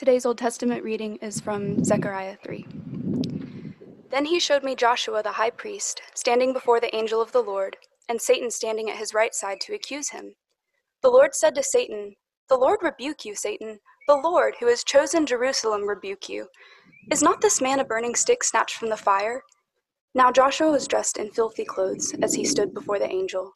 Today's Old Testament reading is from Zechariah 3. Then he showed me Joshua the high priest, standing before the angel of the Lord, and Satan standing at his right side to accuse him. The Lord said to Satan, The Lord rebuke you, Satan. The Lord, who has chosen Jerusalem, rebuke you. Is not this man a burning stick snatched from the fire? Now Joshua was dressed in filthy clothes as he stood before the angel.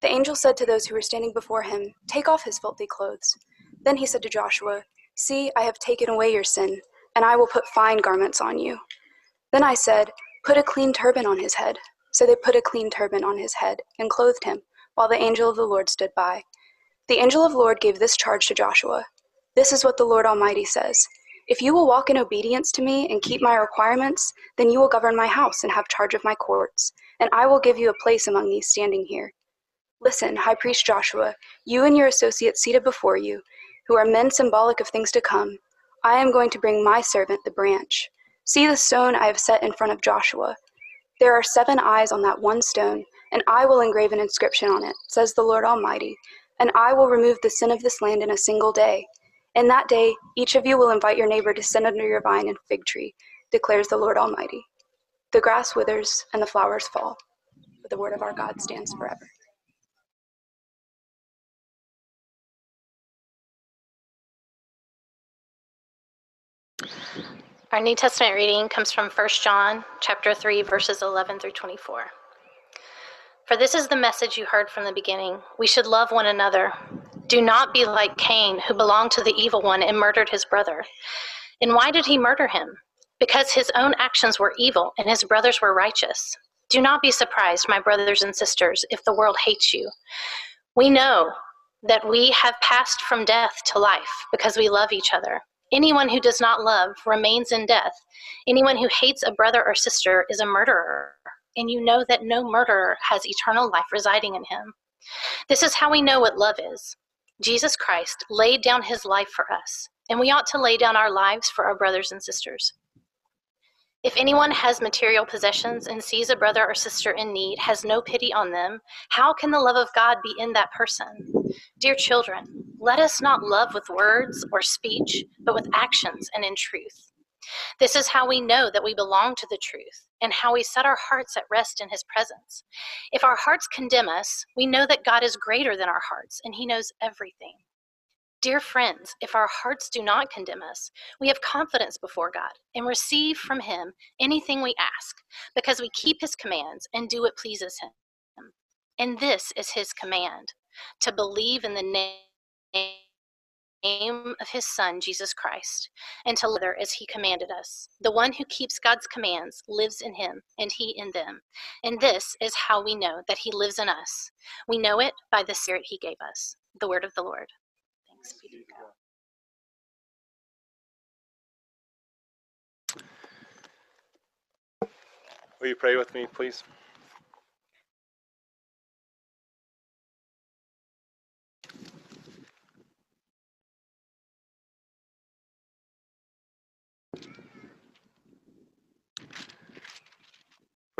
The angel said to those who were standing before him, Take off his filthy clothes. Then he said to Joshua, See, I have taken away your sin, and I will put fine garments on you. Then I said, Put a clean turban on his head. So they put a clean turban on his head and clothed him, while the angel of the Lord stood by. The angel of the Lord gave this charge to Joshua This is what the Lord Almighty says If you will walk in obedience to me and keep my requirements, then you will govern my house and have charge of my courts, and I will give you a place among these standing here. Listen, High Priest Joshua, you and your associates seated before you, who are men symbolic of things to come, I am going to bring my servant, the branch. See the stone I have set in front of Joshua. There are seven eyes on that one stone, and I will engrave an inscription on it, says the Lord Almighty, and I will remove the sin of this land in a single day. In that day, each of you will invite your neighbor to sit under your vine and fig tree, declares the Lord Almighty. The grass withers and the flowers fall, but the word of our God stands forever. Our New Testament reading comes from 1 John chapter 3 verses 11 through 24. For this is the message you heard from the beginning. We should love one another. Do not be like Cain, who belonged to the evil one and murdered his brother. And why did he murder him? Because his own actions were evil and his brothers were righteous. Do not be surprised, my brothers and sisters, if the world hates you. We know that we have passed from death to life because we love each other. Anyone who does not love remains in death. Anyone who hates a brother or sister is a murderer, and you know that no murderer has eternal life residing in him. This is how we know what love is. Jesus Christ laid down his life for us, and we ought to lay down our lives for our brothers and sisters. If anyone has material possessions and sees a brother or sister in need, has no pity on them, how can the love of God be in that person? Dear children, let us not love with words or speech, but with actions and in truth. This is how we know that we belong to the truth and how we set our hearts at rest in his presence. If our hearts condemn us, we know that God is greater than our hearts and he knows everything. Dear friends, if our hearts do not condemn us, we have confidence before God and receive from Him anything we ask, because we keep His commands and do what pleases Him. And this is His command to believe in the name of His Son, Jesus Christ, and to live as He commanded us. The one who keeps God's commands lives in Him, and He in them. And this is how we know that He lives in us. We know it by the Spirit He gave us. The word of the Lord. Thanks be to God. Will you pray with me, please?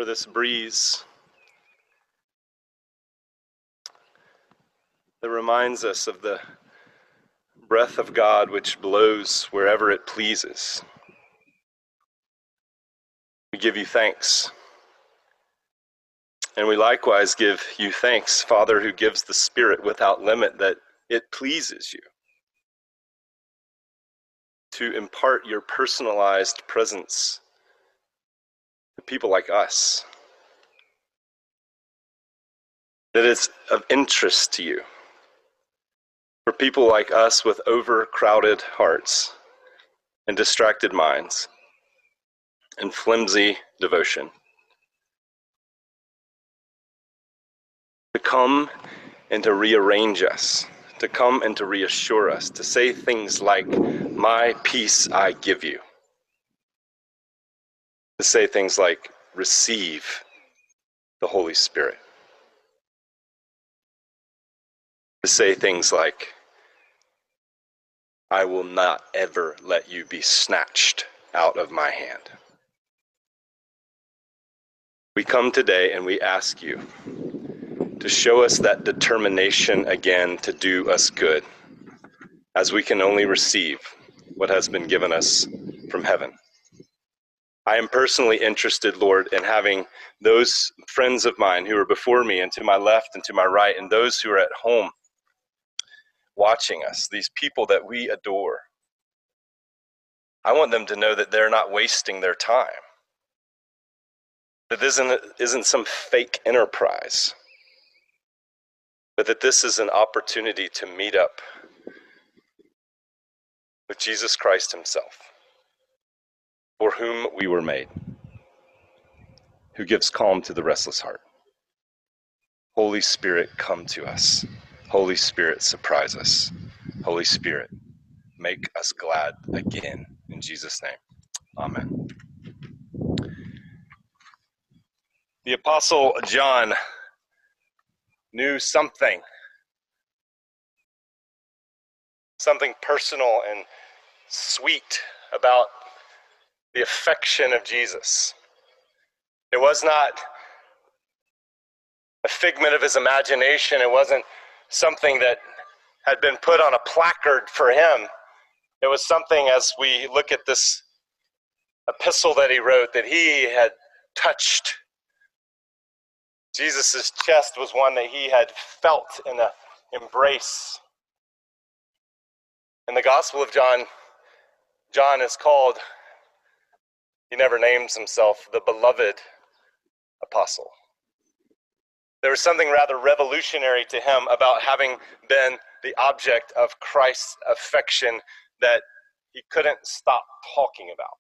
For this breeze that reminds us of the breath of God which blows wherever it pleases. We give you thanks. And we likewise give you thanks, Father, who gives the Spirit without limit, that it pleases you to impart your personalized presence to people like us. That it's of interest to you for people like us with overcrowded hearts and distracted minds and flimsy devotion. To come and to rearrange us, to come and to reassure us, to say things like, My peace I give you. To say things like, Receive the Holy Spirit. to say things like, I will not ever let you be snatched out of my hand. We come today and we ask you to show us that determination again to do us good, as we can only receive what has been given us from heaven. I am personally interested, Lord, in having those friends of mine who are before me and to my left and to my right, and those who are at home watching us, these people that we adore. I want them to know that they're not wasting their time. That this isn't, isn't some fake enterprise, but that this is an opportunity to meet up with Jesus Christ Himself, for whom we were made, who gives calm to the restless heart. Holy Spirit, come to us. Holy Spirit, surprise us. Holy Spirit, make us glad again. In Jesus' name, Amen. The Apostle John knew something, something personal and sweet about the affection of Jesus. It was not a figment of his imagination, it wasn't something that had been put on a placard for him. It was something, as we look at this epistle that he wrote, that he had touched. Jesus' chest was one that he had felt in an embrace. In the Gospel of John, John is called, he never names himself, the beloved apostle. There was something rather revolutionary to him about having been the object of Christ's affection that he couldn't stop talking about.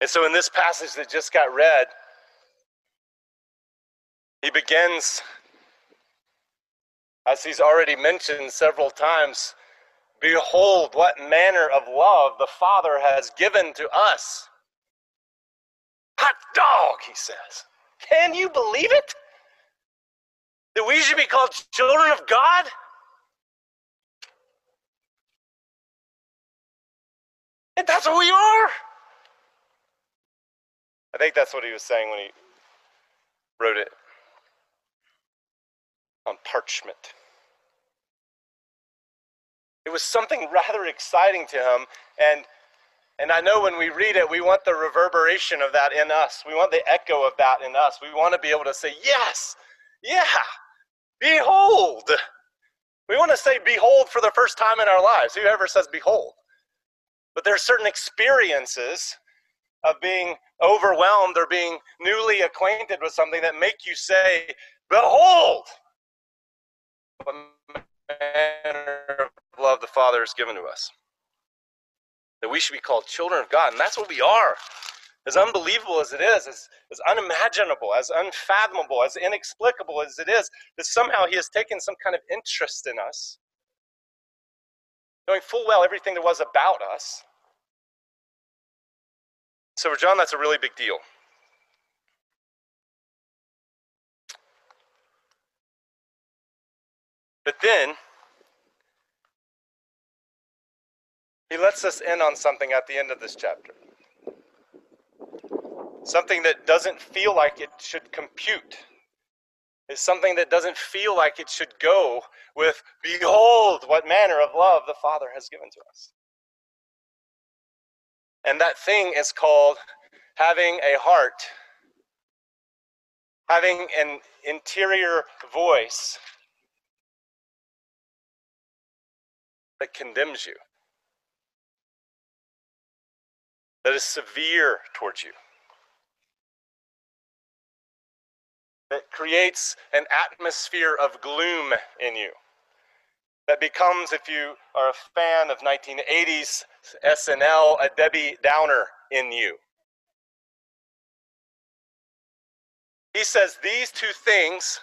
And so, in this passage that just got read, he begins, as he's already mentioned several times, Behold, what manner of love the Father has given to us. Hot dog, he says. Can you believe it? That we should be called children of God? And that's what we are. I think that's what he was saying when he wrote it on parchment. It was something rather exciting to him, and and I know when we read it, we want the reverberation of that in us. We want the echo of that in us. We want to be able to say, Yes, yeah, behold. We want to say behold for the first time in our lives. Whoever says behold. But there are certain experiences of being overwhelmed or being newly acquainted with something that make you say, Behold, what manner love the Father has given to us that we should be called children of God. And that's what we are. As unbelievable as it is, as, as unimaginable, as unfathomable, as inexplicable as it is, that somehow He has taken some kind of interest in us, knowing full well everything there was about us. So for John, that's a really big deal. But then, He lets us in on something at the end of this chapter. Something that doesn't feel like it should compute. Is something that doesn't feel like it should go with, Behold, what manner of love the Father has given to us. And that thing is called having a heart, having an interior voice that condemns you. That is severe towards you, that creates an atmosphere of gloom in you, that becomes, if you are a fan of 1980s SNL, a Debbie Downer in you. He says these two things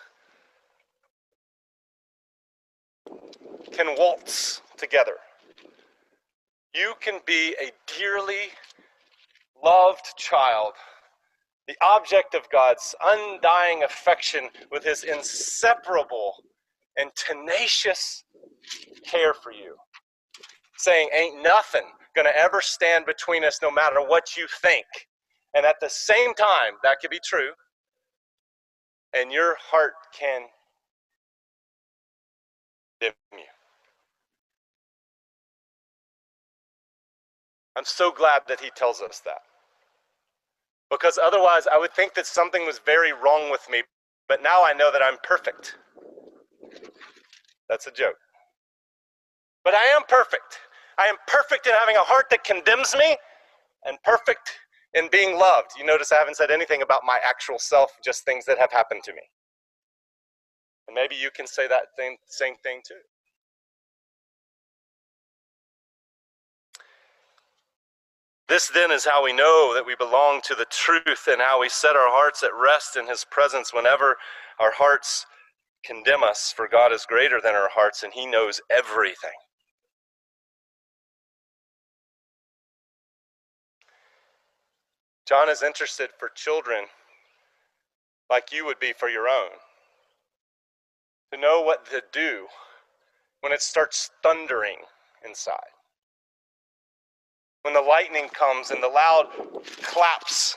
can waltz together. You can be a dearly loved child, the object of God's undying affection with his inseparable and tenacious care for you. Saying, Ain't nothing gonna ever stand between us no matter what you think. And at the same time, that could be true. And your heart can dim you. I'm so glad that he tells us that. Because otherwise, I would think that something was very wrong with me, but now I know that I'm perfect. That's a joke. But I am perfect. I am perfect in having a heart that condemns me and perfect in being loved. You notice I haven't said anything about my actual self, just things that have happened to me. And maybe you can say that thing, same thing too. This then is how we know that we belong to the truth and how we set our hearts at rest in His presence whenever our hearts condemn us, for God is greater than our hearts and He knows everything. John is interested for children like you would be for your own. To know what to do when it starts thundering inside when the lightning comes and the loud claps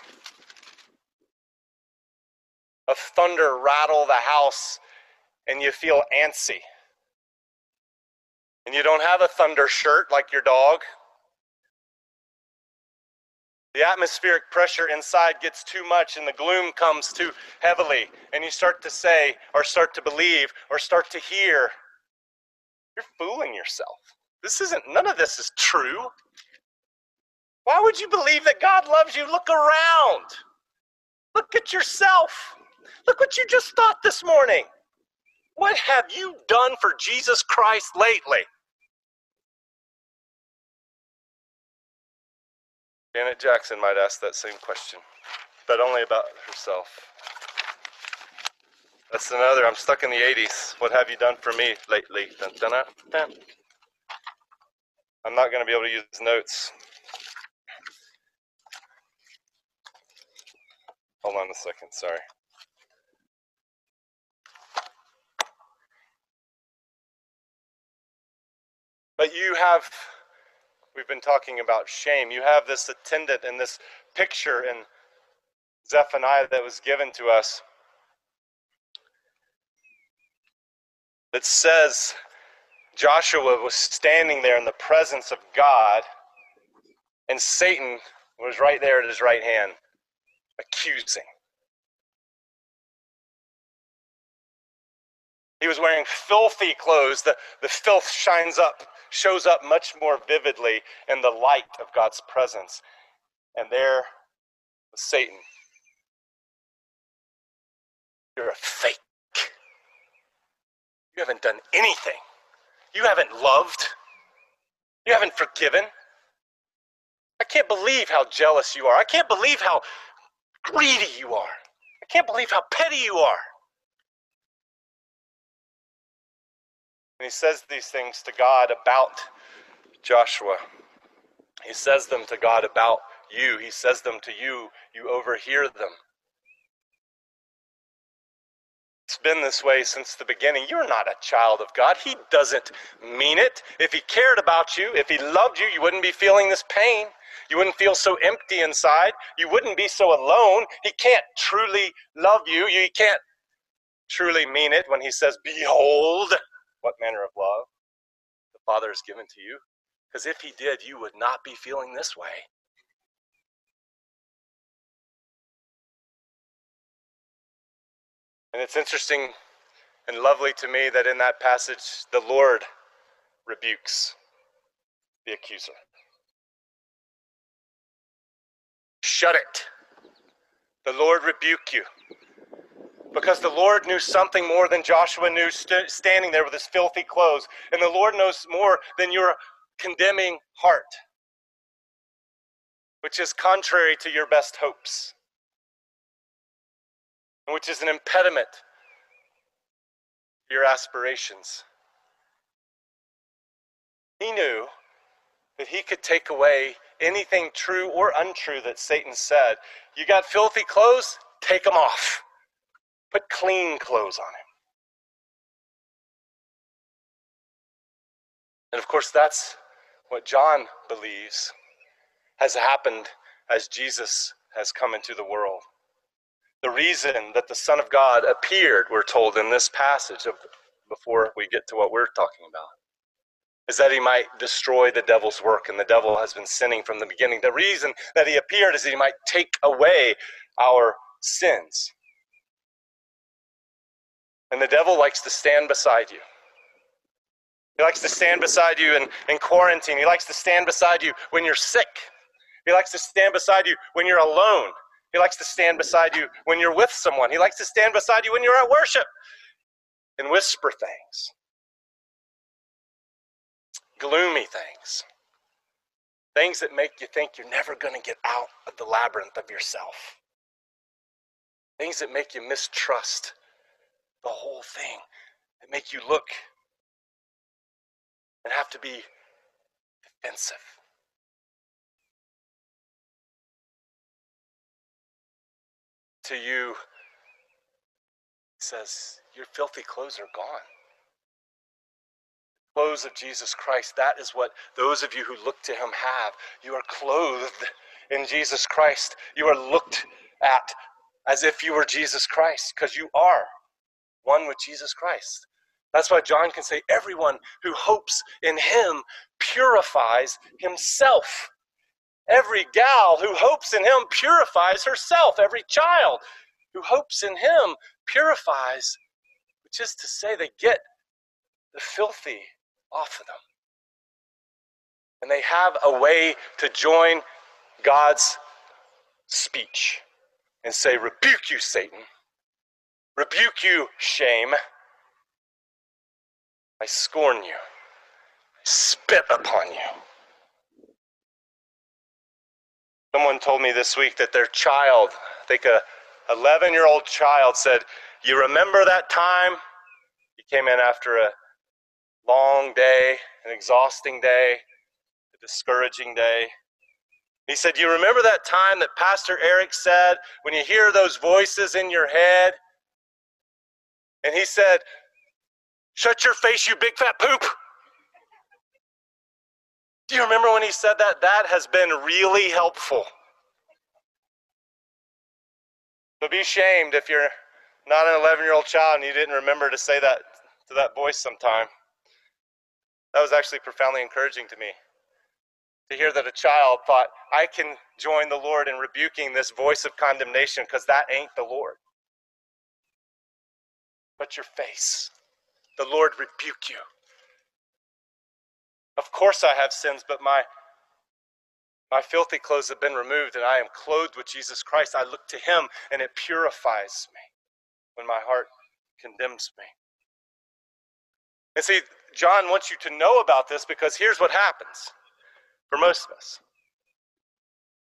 of thunder rattle the house and you feel antsy. And you don't have a thunder shirt like your dog. The atmospheric pressure inside gets too much and the gloom comes too heavily, and you start to say, or start to believe, or start to hear, you're fooling yourself. This isn't, none of this is true. Why would you believe that God loves you? Look around. Look at yourself. Look what you just thought this morning. What have you done for Jesus Christ lately? Janet Jackson might ask that same question, but only about herself. That's another. I'm stuck in the 80s. What have you done for me lately? Dun, dun, dun, I'm not going to be able to use notes. Hold on a second, sorry. But you have, we've been talking about shame. You have this attendant and this picture in Zephaniah that was given to us that says Joshua was standing there in the presence of God, and Satan was right there at his right hand accusing. He was wearing filthy clothes. The, the filth shines up, shows up much more vividly in the light of God's presence. And there was Satan. You're a fake. You haven't done anything. You haven't loved. You haven't forgiven. I can't believe how jealous you are. I can't believe how greedy you are. I can't believe how petty you are. And he says these things to God about Joshua. He says them to God about you. He says them to you. You overhear them. It's been this way since the beginning. You're not a child of God. He doesn't mean it. If He cared about you, if He loved you, you wouldn't be feeling this pain. You wouldn't feel so empty inside. You wouldn't be so alone. He can't truly love you. You can't truly mean it when he says, Behold, what manner of love the Father has given to you. Because if he did, you would not be feeling this way. And it's interesting and lovely to me that in that passage, the Lord rebukes the accuser. Shut it. The Lord rebuke you. Because the Lord knew something more than Joshua knew st- standing there with his filthy clothes. And the Lord knows more than your condemning heart, which is contrary to your best hopes, and which is an impediment to your aspirations. He knew that he could take away anything true or untrue that Satan said. You got filthy clothes? Take them off. Put clean clothes on him. And of course, that's what John believes has happened as Jesus has come into the world. The reason that the Son of God appeared, we're told in this passage of, before we get to what we're talking about is that he might destroy the devil's work, and the devil has been sinning from the beginning. The reason that he appeared is that he might take away our sins. And the devil likes to stand beside you. He likes to stand beside you in, in quarantine. He likes to stand beside you when you're sick. He likes to stand beside you when you're alone. He likes to stand beside you when you're with someone. He likes to stand beside you when you're at worship and whisper things, gloomy things, things that make you think you're never going to get out of the labyrinth of yourself, things that make you mistrust the whole thing, that make you look and have to be defensive. To you, says, Your filthy clothes are gone. Clothes of Jesus Christ, that is what those of you who look to him have. You are clothed in Jesus Christ. You are looked at as if you were Jesus Christ, because you are one with Jesus Christ. That's why John can say, Everyone who hopes in him purifies himself. Every gal who hopes in him purifies herself. Every child who hopes in him purifies, which is to say, they get the filthy off of them. And they have a way to join God's speech and say, Rebuke you, Satan. Rebuke you, shame. I scorn you. I spit upon you. Someone told me this week that their child, I think a 11 year old child, said, You remember that time? He came in after a long day, an exhausting day, a discouraging day. He said, You remember that time that Pastor Eric said, when you hear those voices in your head? And he said, Shut your face, you big fat poop. Do you remember when he said that? That has been really helpful. But be shamed if you're not an 11 year old child and you didn't remember to say that to that voice sometime. That was actually profoundly encouraging to me to hear that a child thought, I can join the Lord in rebuking this voice of condemnation because that ain't the Lord. But your face, the Lord rebuke you. Of course I have sins, but my my filthy clothes have been removed and I am clothed with Jesus Christ. I look to him and it purifies me when my heart condemns me. And see, John wants you to know about this because here's what happens for most of us.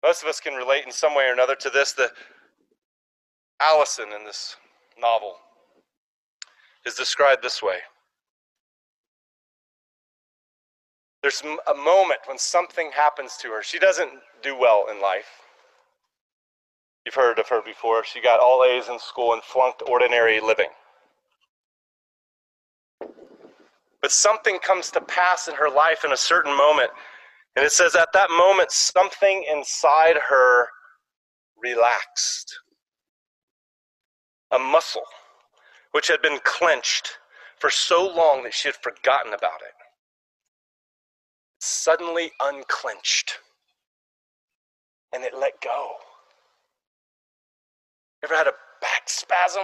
Most of us can relate in some way or another to this. The Allison in this novel is described this way. There's a moment when something happens to her. She doesn't do well in life. You've heard of her before. She got all A's in school and flunked ordinary living. But something comes to pass in her life in a certain moment. And it says, at that moment, something inside her relaxed. A muscle which had been clenched for so long that she had forgotten about it suddenly unclenched and it let go. You ever had a back spasm?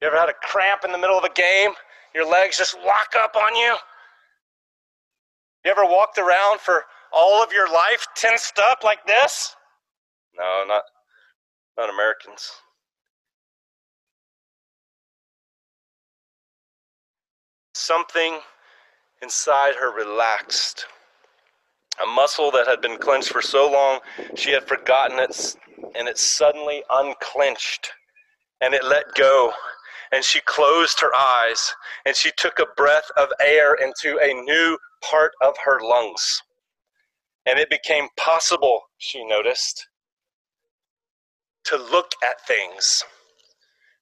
You ever had a cramp in the middle of a game? Your legs just lock up on you? You ever walked around for all of your life tensed up like this? No, not not Americans. Something inside her relaxed. A muscle that had been clenched for so long, she had forgotten it, and it suddenly unclenched and it let go. And she closed her eyes and she took a breath of air into a new part of her lungs. And it became possible, she noticed, to look at things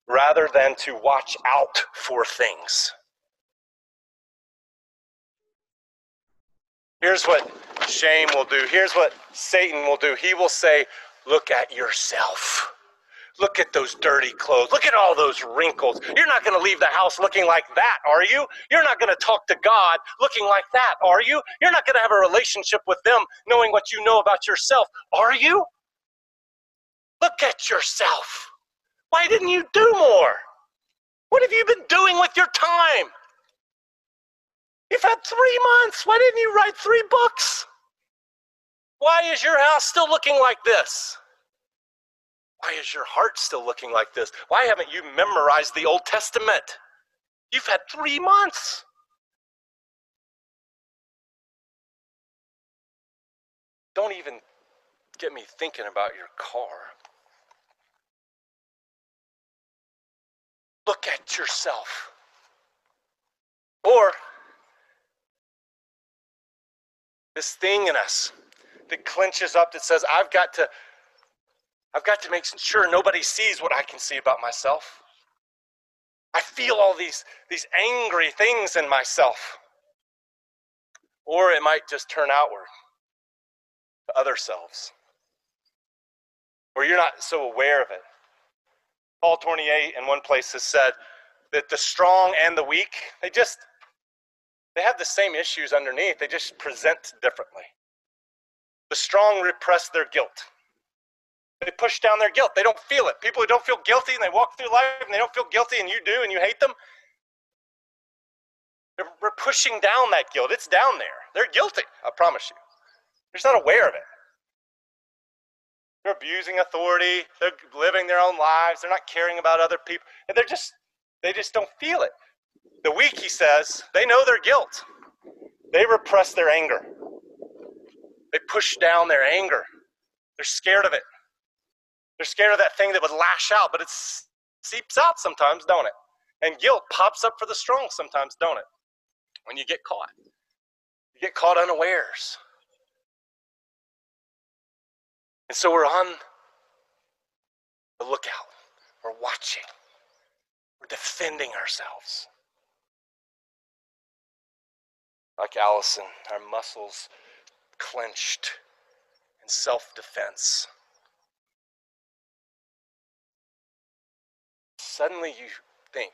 rather than to watch out for things. Here's what shame will do. Here's what Satan will do. He will say, Look at yourself. Look at those dirty clothes. Look at all those wrinkles. You're not going to leave the house looking like that, are you? You're not going to talk to God looking like that, are you? You're not going to have a relationship with them knowing what you know about yourself, are you? Look at yourself. Why didn't you do more? What have you been doing with your time? You've had three months. Why didn't you write three books? Why is your house still looking like this? Why is your heart still looking like this? Why haven't you memorized the Old Testament? You've had three months. Don't even get me thinking about your car. Look at yourself. Or this thing in us that clenches up that says, I've got to I've got to make sure nobody sees what I can see about myself. I feel all these, these angry things in myself. Or it might just turn outward to other selves, where you're not so aware of it. Paul Tournier in one place has said that the strong and the weak, they just they have the same issues underneath, they just present differently. The strong repress their guilt. They push down their guilt. They don't feel it. People who don't feel guilty and they walk through life and they don't feel guilty and you do and you hate them, we're pushing down that guilt. It's down there. They're guilty, I promise you. They're just not aware of it. They're abusing authority. They're living their own lives. They're not caring about other people. And they're just, they just don't feel it. The weak, he says, they know their guilt. They repress their anger. They push down their anger. They're scared of it. They're scared of that thing that would lash out, but it seeps out sometimes, don't it? And guilt pops up for the strong sometimes, don't it? When you get caught. You get caught unawares. And so we're on the lookout. We're watching. We're defending ourselves. Like Allison, our muscles clenched in self defense. Suddenly you think,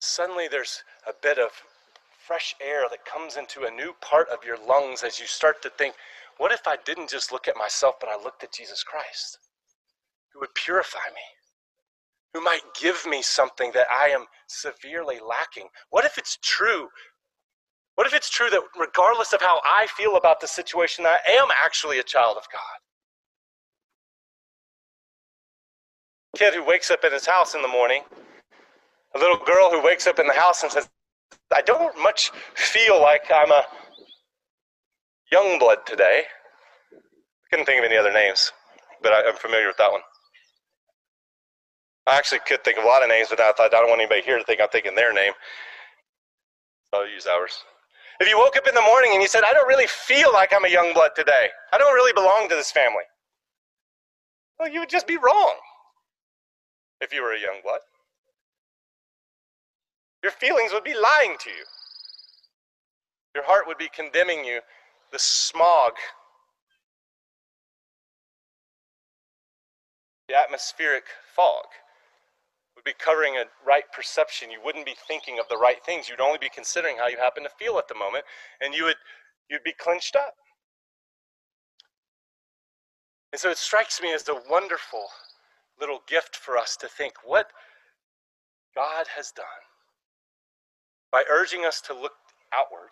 suddenly there's a bit of fresh air that comes into a new part of your lungs as you start to think, what if I didn't just look at myself, but I looked at Jesus Christ, who would purify me? Who might give me something that I am severely lacking? What if it's true what if it's true that regardless of how I feel about the situation, I am actually a child of God? Kid who wakes up in his house in the morning, a little girl who wakes up in the house and says, I don't much feel like I'm a Youngblood today. I couldn't think of any other names, but I, am familiar with that one. I actually could think of a lot of names, but I thought I don't want anybody here to think I'm thinking their name. So I'll use ours. If you woke up in the morning and you said, I don't really feel like I'm a Youngblood today, I don't really belong to this family, well, you would just be wrong if you were a young what? Your feelings would be lying to you. Your heart would be condemning you. The smog, the atmospheric fog would be covering a right perception. You wouldn't be thinking of the right things. You'd only be considering how you happen to feel at the moment, and you would you'd be clenched up. And so it strikes me as a wonderful little gift for us to think what God has done by urging us to look outward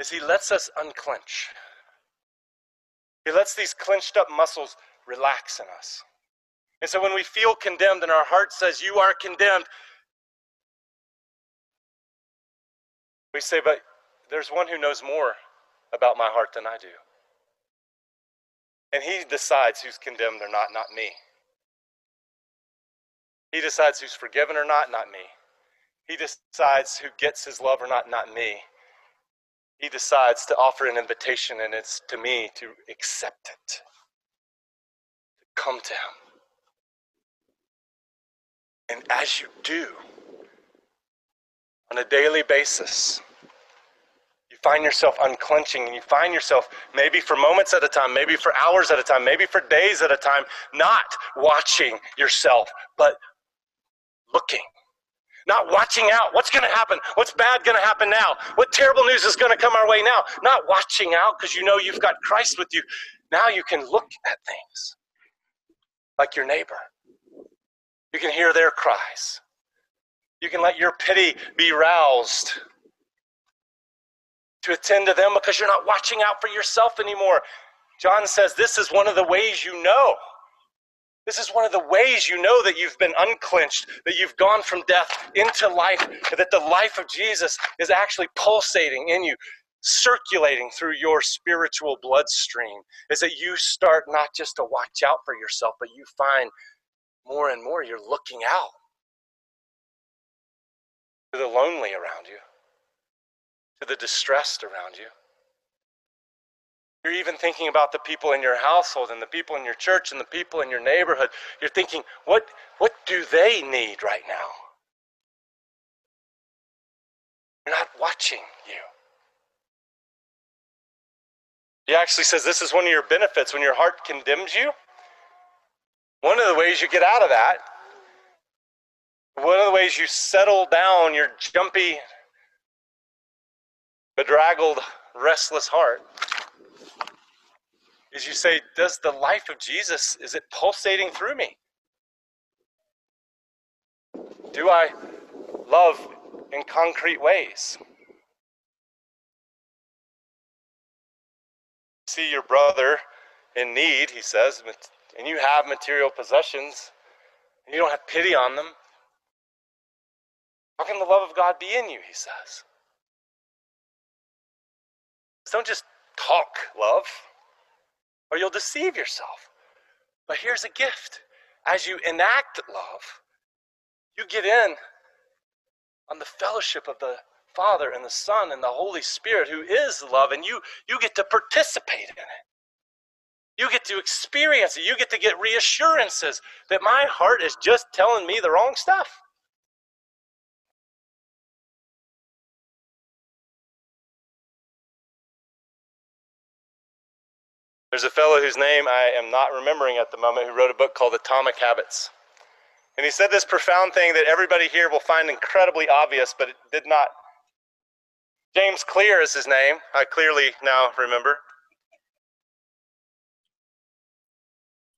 is he lets us unclench. He lets these clenched up muscles relax in us. And so when we feel condemned and our heart says, You are condemned, we say, But there's one who knows more about my heart than I do. And he decides who's condemned or not, not me. He decides who's forgiven or not, not me. He decides who gets his love or not, not me. He decides to offer an invitation, and it's to me to accept it, to come to him. And as you do, on a daily basis, you find yourself unclenching and you find yourself maybe for moments at a time, maybe for hours at a time, maybe for days at a time, not watching yourself, but looking. Not watching out. What's going to happen? What's bad going to happen now? What terrible news is going to come our way now? Not watching out because you know you've got Christ with you. Now you can look at things like your neighbor. You can hear their cries. You can let your pity be roused to attend to them because you're not watching out for yourself anymore. John says this is one of the ways you know. This is one of the ways you know that you've been unclenched, that you've gone from death into life, that the life of Jesus is actually pulsating in you, circulating through your spiritual bloodstream. Is that you start not just to watch out for yourself, but you find more and more you're looking out to the lonely around you, to the distressed around you. You're even thinking about the people in your household and the people in your church and the people in your neighborhood. You're thinking, what, what do they need right now? You're not watching you. He actually says this is one of your benefits when your heart condemns you. One of the ways you get out of that one of the ways you settle down your jumpy, bedraggled, restless heart is you say, Does the life of Jesus, is it pulsating through me? Do I love in concrete ways? See your brother in need, he says, and you have material possessions, and you don't have pity on them. How can the love of God be in you, he says? Don't just talk love, or you'll deceive yourself. But here's a gift. As you enact love, you get in on the fellowship of the Father and the Son and the Holy Spirit, who is love, and you, you get to participate in it. You get to experience it. You get to get reassurances that my heart is just telling me the wrong stuff. There's a fellow whose name I am not remembering at the moment who wrote a book called Atomic Habits. And he said this profound thing that everybody here will find incredibly obvious, but it did not. James Clear is his name. I clearly now remember.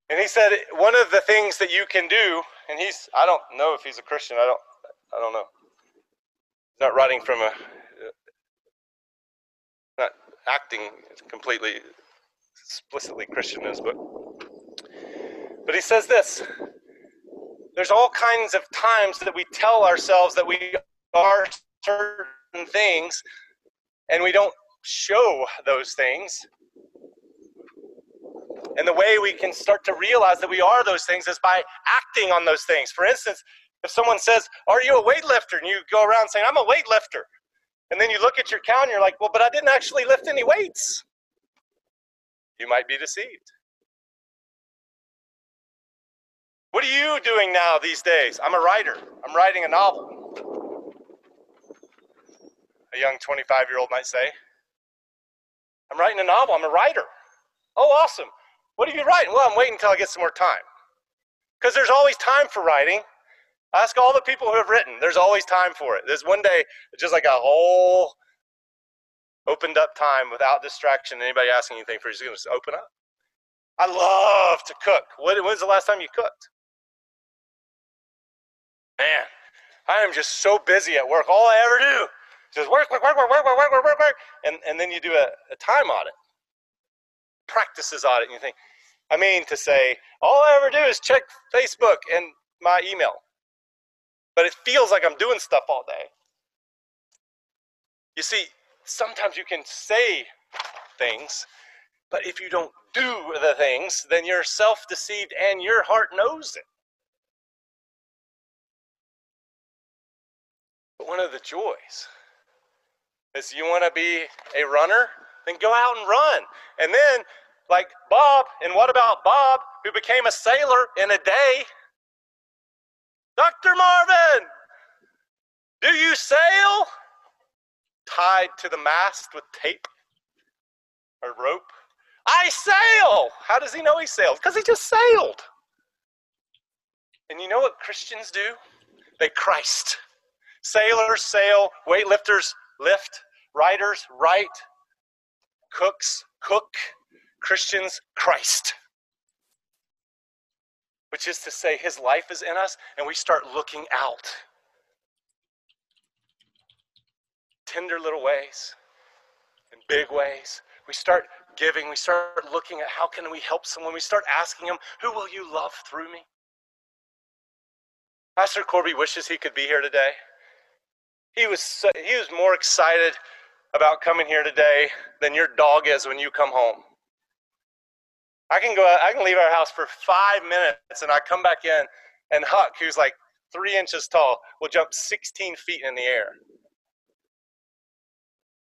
And he said one of the things that you can do, and he's I don't know if he's a Christian. I don't I don't know. He's not writing from a not acting completely explicitly Christian his book. But he says this there's all kinds of times that we tell ourselves that we are certain things and we don't show those things. And the way we can start to realize that we are those things is by acting on those things. For instance, if someone says, Are you a weightlifter? and you go around saying, I'm a weightlifter. And then you look at your count and you're like, Well, but I didn't actually lift any weights you might be deceived. What are you doing now these days? I'm a writer. I'm writing a novel. A young 25 year old might say. I'm writing a novel. I'm a writer. Oh, awesome. What are you writing? Well, I'm waiting until I get some more time. Because there's always time for writing. Ask all the people who have written. There's always time for it. There's one day, just like a whole opened up time without distraction, anybody asking anything for you, he's going to open up. I love to cook. When, when's the last time you cooked? Man, I am just so busy at work. All I ever do is just work, work, work, work, work, work, work, work, work, work. And, and then you do a, a time audit, practices audit, and you think, I mean to say, all I ever do is check Facebook and my email. But it feels like I'm doing stuff all day. You see, sometimes you can say things, but if you don't do the things, then you're self deceived and your heart knows it. But one of the joys is you want to be a runner, then go out and run. And then, like Bob, and what about Bob, who became a sailor in a day? Dr. Marvin, do you sail? Tied to the mast with tape or rope. I sail! How does he know he sailed? Because he just sailed. And you know what Christians do? They Christ. Sailors sail, weightlifters lift, writers write, cooks cook, Christians Christ. Which is to say, his life is in us, and we start looking out. Tender little ways, in big ways. We start giving, we start looking at how can we help someone. We start asking them, who will you love through me? Pastor Corby wishes he could be here today. He was, so, he was more excited about coming here today than your dog is when you come home. I can go, I can leave our house for five minutes and I come back in, and Huck, who's like three inches tall, will jump 16 feet in the air.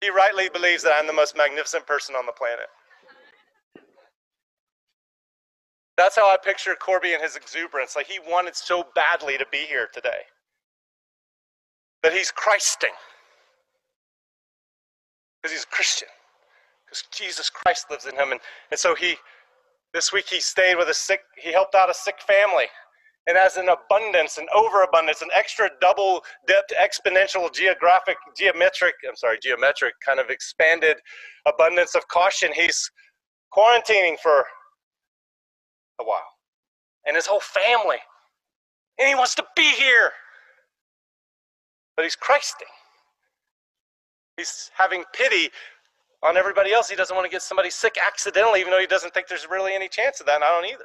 He rightly believes that I'm the most magnificent person on the planet. That's how I picture Corby and his exuberance. Like he wanted so badly to be here today. That he's Christing. Because he's a Christian. Because Jesus Christ lives in him. And, and so he, this week he stayed with a sick, he helped out a sick family. And as an abundance, an overabundance, an extra double dipped exponential geographic, geometric, I'm sorry, geometric kind of expanded abundance of caution, he's quarantining for a while. And his whole family. And he wants to be here. But he's Christing. He's having pity on everybody else. He doesn't want to get somebody sick accidentally, even though he doesn't think there's really any chance of that, and I don't either.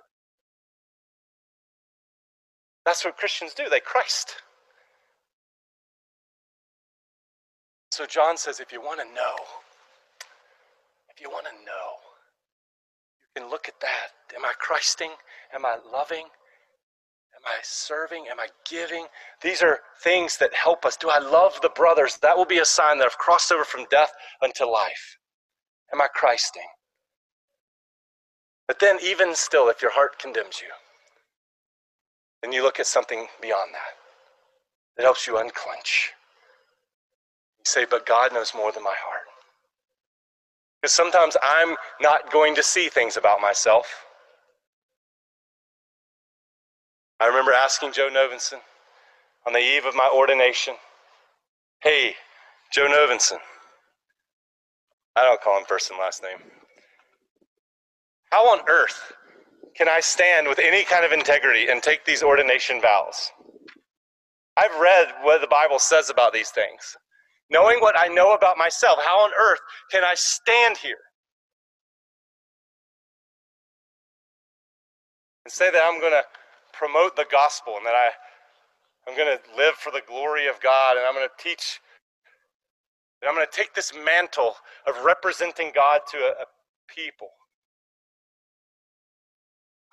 That's what Christians do. They Christ. So John says if you want to know, if you want to know, you can look at that. Am I Christing? Am I loving? Am I serving? Am I giving? These are things that help us. Do I love the brothers? That will be a sign that I've crossed over from death unto life. Am I Christing? But then, even still, if your heart condemns you, then you look at something beyond that that helps you unclench. You say, But God knows more than my heart. Because sometimes I'm not going to see things about myself. I remember asking Joe Novenson on the eve of my ordination, Hey, Joe Novenson. I don't call him first and last name. How on earth can I stand with any kind of integrity and take these ordination vows? I've read what the Bible says about these things. Knowing what I know about myself, how on earth can I stand here and say that I'm going to promote the gospel and that I, I'm going to live for the glory of God and I'm going to teach, and I'm going to take this mantle of representing God to a, a people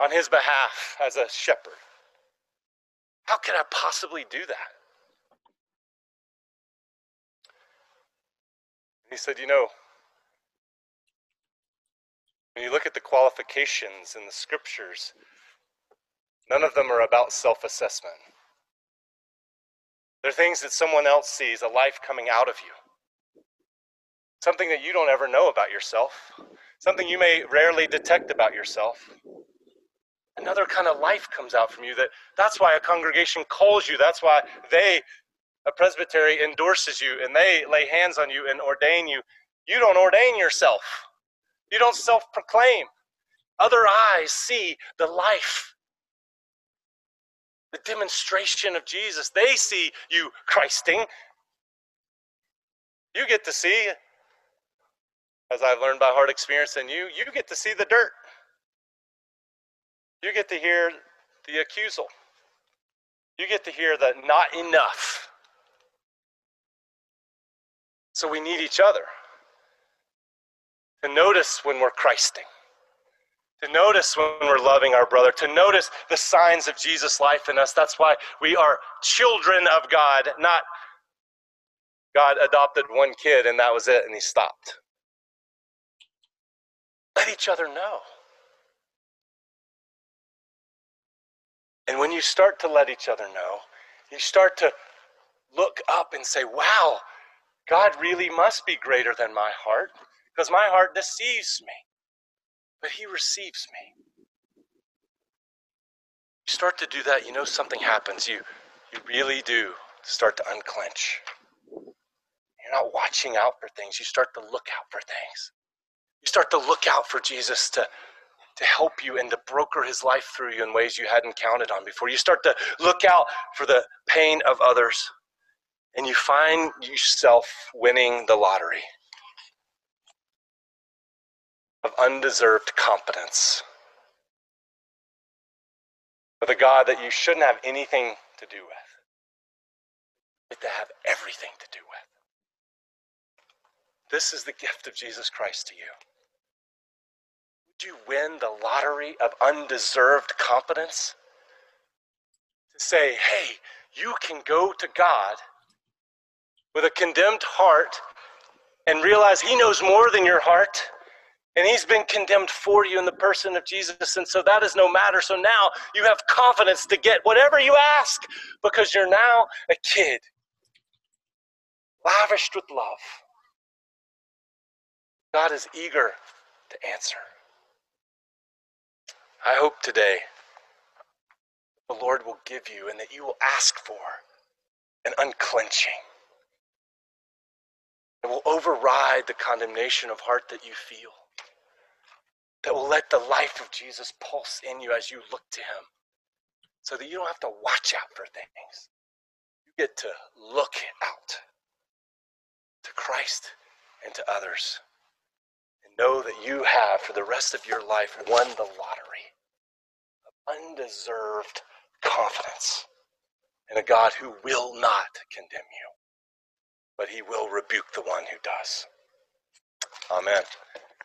on his behalf as a shepherd. How can I possibly do that? he said, You know, when you look at the qualifications in the scriptures, None of them are about self assessment. They're things that someone else sees, a life coming out of you. Something that you don't ever know about yourself, something you may rarely detect about yourself. Another kind of life comes out from you that that's why a congregation calls you. That's why they, a presbytery, endorses you and they lay hands on you and ordain you. You don't ordain yourself. You don't self proclaim. Other eyes see the life the demonstration of Jesus. They see you Christing. You get to see, as I've learned by hard experience in you, you get to see the dirt. You get to hear the accusal. You get to hear the not enough. So we need each other to notice when we're Christing to notice when we're loving our brother, to notice the signs of Jesus' life in us. That's why we are children of God, not God adopted one kid and that was it and he stopped. Let each other know. And when you start to let each other know, you start to look up and say, wow, God really must be greater than my heart because my heart deceives me, but He receives me. You start to do that, you know something happens. You, you really do start to unclench. You're not watching out for things, you start to look out for things. You start to look out for Jesus to, to help you and to broker his life through you in ways you hadn't counted on before. You start to look out for the pain of others, and you find yourself winning the lottery of undeserved competence with a God that you shouldn't have anything to do with, but to have everything to do with. This is the gift of Jesus Christ to you. Would you win the lottery of undeserved competence? To say, hey, you can go to God with a condemned heart and realize He knows more than your heart and he's been condemned for you in the person of Jesus. And so that is no matter. So now you have confidence to get whatever you ask because you're now a kid, lavished with love. God is eager to answer. I hope today the Lord will give you and that you will ask for an unclenching. It will override the condemnation of heart that you feel that will let the life of Jesus pulse in you as you look to Him so that you don't have to watch out for things. You get to look out to Christ and to others and know that you have, for the rest of your life, won the lottery undeserved confidence in a God who will not condemn you, but He will rebuke the one who does. Amen.